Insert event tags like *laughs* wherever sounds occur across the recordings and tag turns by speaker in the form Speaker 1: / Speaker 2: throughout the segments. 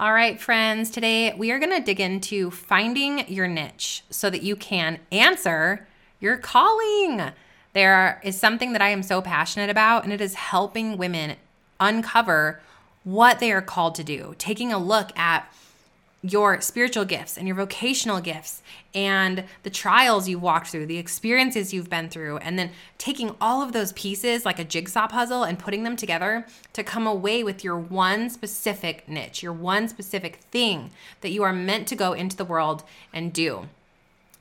Speaker 1: All right, friends, today we are going to dig into finding your niche so that you can answer your calling. There is something that I am so passionate about, and it is helping women uncover what they are called to do, taking a look at your spiritual gifts and your vocational gifts and the trials you've walked through, the experiences you've been through, and then taking all of those pieces like a jigsaw puzzle and putting them together to come away with your one specific niche, your one specific thing that you are meant to go into the world and do.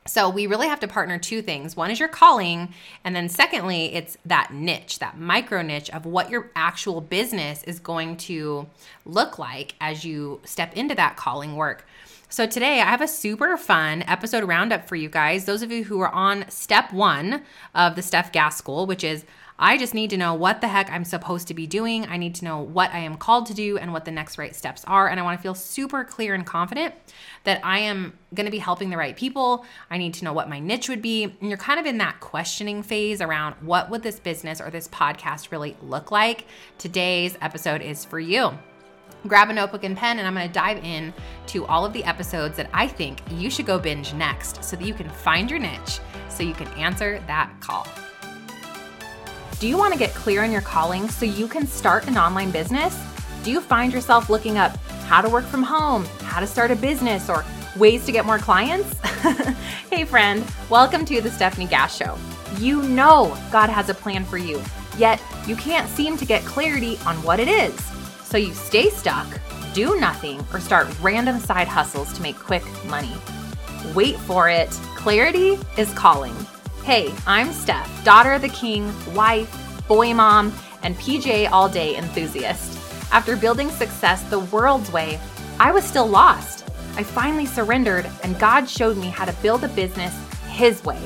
Speaker 1: So we really have to partner two things. One is your calling, and then secondly, it's that niche, that micro niche of what your actual business is going to look like as you step into that calling work. So today I have a super fun episode roundup for you guys. Those of you who are on step 1 of the Stef Gass School, which is I just need to know what the heck I'm supposed to be doing. I need to know what I am called to do and what the next right steps are. And I want to feel super clear and confident that I am going to be helping the right people. I need to know what my niche would be. And you're kind of in that questioning phase around what would this business or this podcast really look like. Today's episode is for you grab a notebook and pen and I'm going to dive in to all of the episodes that I think you should go binge next so that you can find your niche so you can answer that call. Do you want to get clear on your calling so you can start an online business? Do you find yourself looking up how to work from home, how to start a business, or ways to get more clients? *laughs* hey, friend, welcome to the Stefanie Gass Show. You know God has a plan for you, yet you can't seem to get clarity on what it is. So you stay stuck, do nothing, or start random side hustles to make quick money. Wait for it. Clarity is calling. Hey, I'm Stef, daughter of the king, wife, boy mom, and PJ all day enthusiast. After building success the world's way, I was still lost. I finally surrendered, and God showed me how to build a business His way.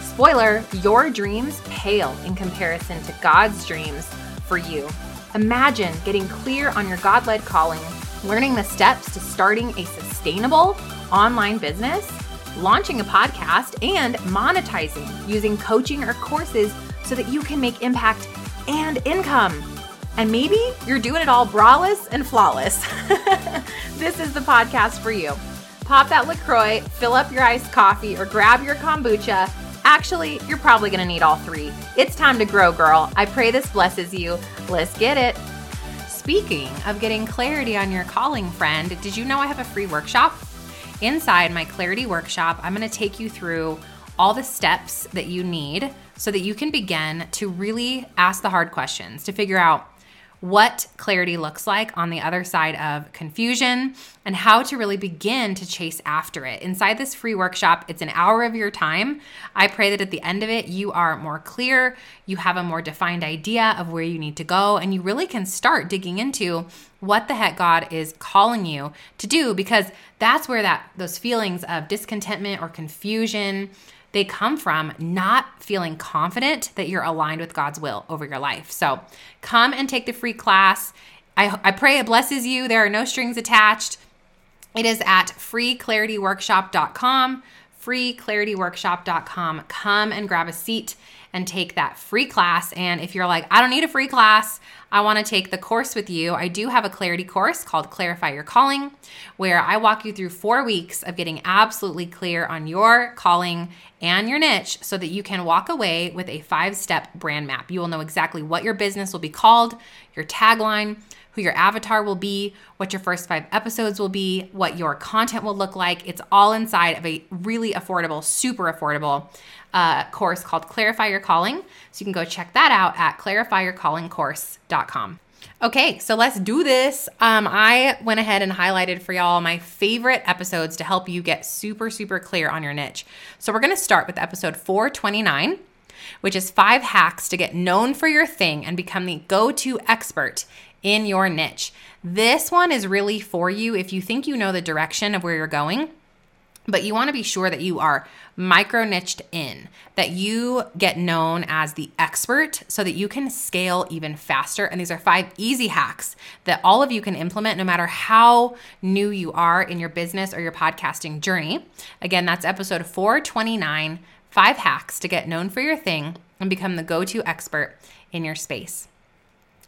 Speaker 1: Spoiler, your dreams pale in comparison to God's dreams for you. Imagine getting clear on your God led calling, learning the steps to starting a sustainable online business launching a podcast, and monetizing using coaching or courses so that you can make impact and income. And maybe you're doing it all braless and flawless. *laughs* this is the podcast for you. Pop that LaCroix, fill up your iced coffee, or grab your kombucha. Actually, you're probably gonna need all three. It's time to grow, girl. I pray this blesses you. Let's get it. Speaking of getting clarity on your calling, friend, did you know I have a free workshop? Inside my clarity workshop, I'm going to take you through all the steps that you need so that you can begin to really ask the hard questions to figure out what clarity looks like on the other side of confusion and how to really begin to chase after it. Inside this free workshop, it's an hour of your time. I pray that at the end of it, you are more clear, you have a more defined idea of where you need to go, and you really can start digging into what the heck God is calling you to do because that's where that those feelings of discontentment or confusion they come from not feeling confident that you're aligned with God's will over your life. So come and take the free class. I, I pray it blesses you. There are no strings attached. It is at freeclarityworkshop.com, freeclarityworkshop.com. Come and grab a seat and take that free class. And if you're like, I don't need a free class, I want to take the course with you, I do have a clarity course called Clarify Your Calling, where I walk you through four weeks of getting absolutely clear on your calling and your niche so that you can walk away with a five step brand map. You will know exactly what your business will be called, your tagline, who your avatar will be, what your first five episodes will be, what your content will look like. It's all inside of a really affordable, super affordable uh, course called Clarify Your Calling. So you can go check that out at clarifyyourcallingcourse.com. Okay, so let's do this. Um, I went ahead and highlighted for y'all my favorite episodes to help you get super, super clear on your niche. So we're gonna start with episode 429, which is five hacks to get known for your thing and become the go to expert in your niche. This one is really for you if you think you know the direction of where you're going but you want to be sure that you are micro niched in, that you get known as the expert so that you can scale even faster. And these are five easy hacks that all of you can implement no matter how new you are in your business or your podcasting journey. Again, that's episode 429 Five Hacks to Get Known for Your Thing and Become the Go To Expert in Your Space.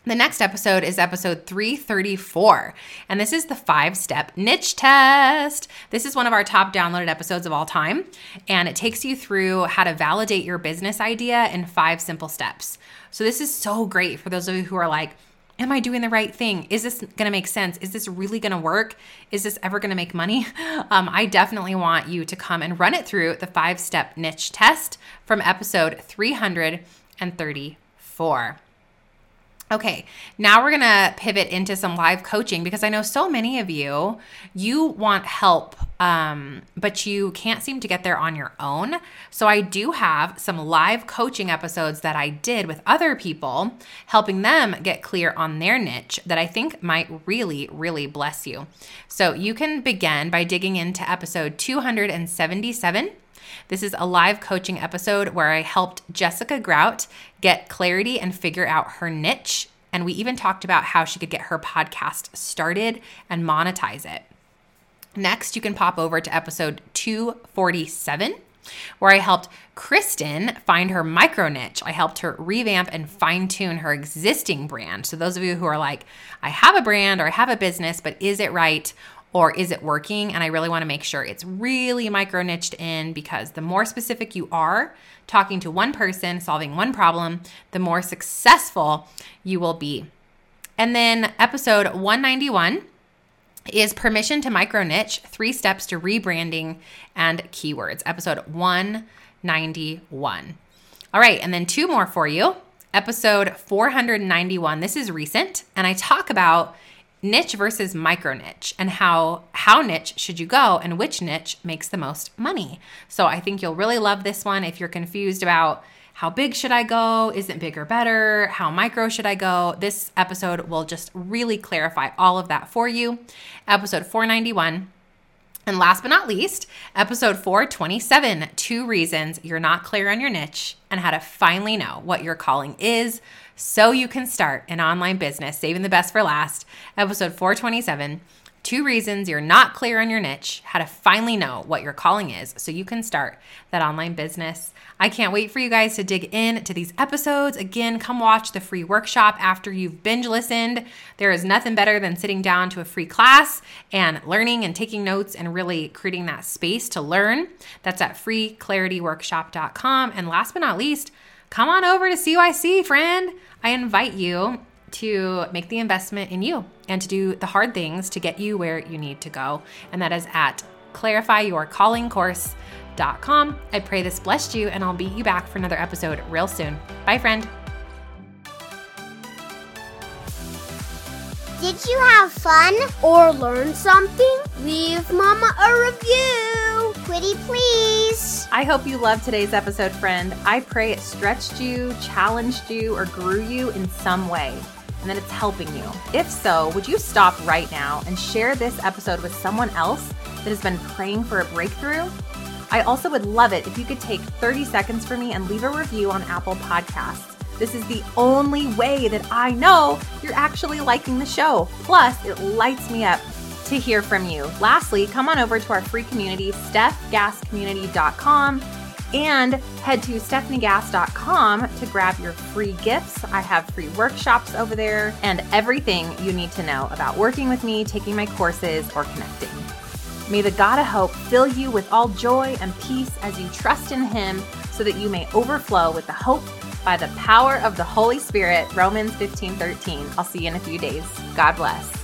Speaker 1: The next episode is episode 334, and this is the five step niche test. This is one of our top downloaded episodes of all time, and it takes you through how to validate your business idea in five simple steps. So, this is so great for those of you who are like, Am I doing the right thing? Is this going to make sense? Is this really going to work? Is this ever going to make money? *laughs* Um, I definitely want you to come and run it through the five step niche test from episode 334. Okay, now we're gonna pivot into some live coaching because I know so many of you, you want help, um, but you can't seem to get there on your own. So I do have some live coaching episodes that I did with other people, helping them get clear on their niche that I think might really, really bless you. So you can begin by digging into episode 277 this is a live coaching episode where I helped Jessica Grout get clarity and figure out her niche. And we even talked about how she could get her podcast started and monetize it. Next, you can pop over to episode 247 where I helped Kristen find her micro niche. I helped her revamp and fine tune her existing brand. So, those of you who are like, I have a brand or I have a business, but is it right? Or is it working? And I really want to make sure it's really micro niched in because the more specific you are talking to one person, solving one problem, the more successful you will be. And then episode 191 is permission to micro niche three steps to rebranding and keywords. Episode 191. All right, and then two more for you. Episode 491. This is recent, and I talk about niche versus micro niche and how how niche should you go and which niche makes the most money. So I think you'll really love this one if you're confused about how big should I go? Isn't bigger better? How micro should I go? This episode will just really clarify all of that for you. Episode 491 and last but not least, episode 427 Two Reasons You're Not Clear on Your Niche and How to Finally Know What Your Calling Is so you can start an online business, saving the best for last. Episode 427 Two reasons you're not clear on your niche, how to finally know what your calling is so you can start that online business. I can't wait for you guys to dig in to these episodes. Again, come watch the free workshop after you've binge listened. There is nothing better than sitting down to a free class and learning and taking notes and really creating that space to learn. That's at freeclarityworkshop.com. And last but not least, come on over to CYC, friend. I invite you to make the investment in you and to do the hard things to get you where you need to go. And that is at clarifyyourcallingcourse.com. I pray this blessed you, and I'll beat you back for another episode real soon. Bye, friend.
Speaker 2: Did you have fun or learn something? Leave Mama a review. Please.
Speaker 1: I hope you loved today's episode, friend. I pray it stretched you, challenged you, or grew you in some way and that it's helping you. If so, would you stop right now and share this episode with someone else that has been praying for a breakthrough? I also would love it if you could take 30 seconds for me and leave a review on Apple Podcasts. This is the only way that I know you're actually liking the show. Plus, it lights me up to hear from you. Lastly, come on over to our free community, stefgasscommunity.com and head to stefaniegass.com to grab your free gifts. I have free workshops over there and everything you need to know about working with me, taking my courses, or connecting. May the God of hope fill you with all joy and peace as you trust in him so that you may overflow with the hope by the power of the Holy Spirit. Romans 15 13. I'll see you in a few days. God bless.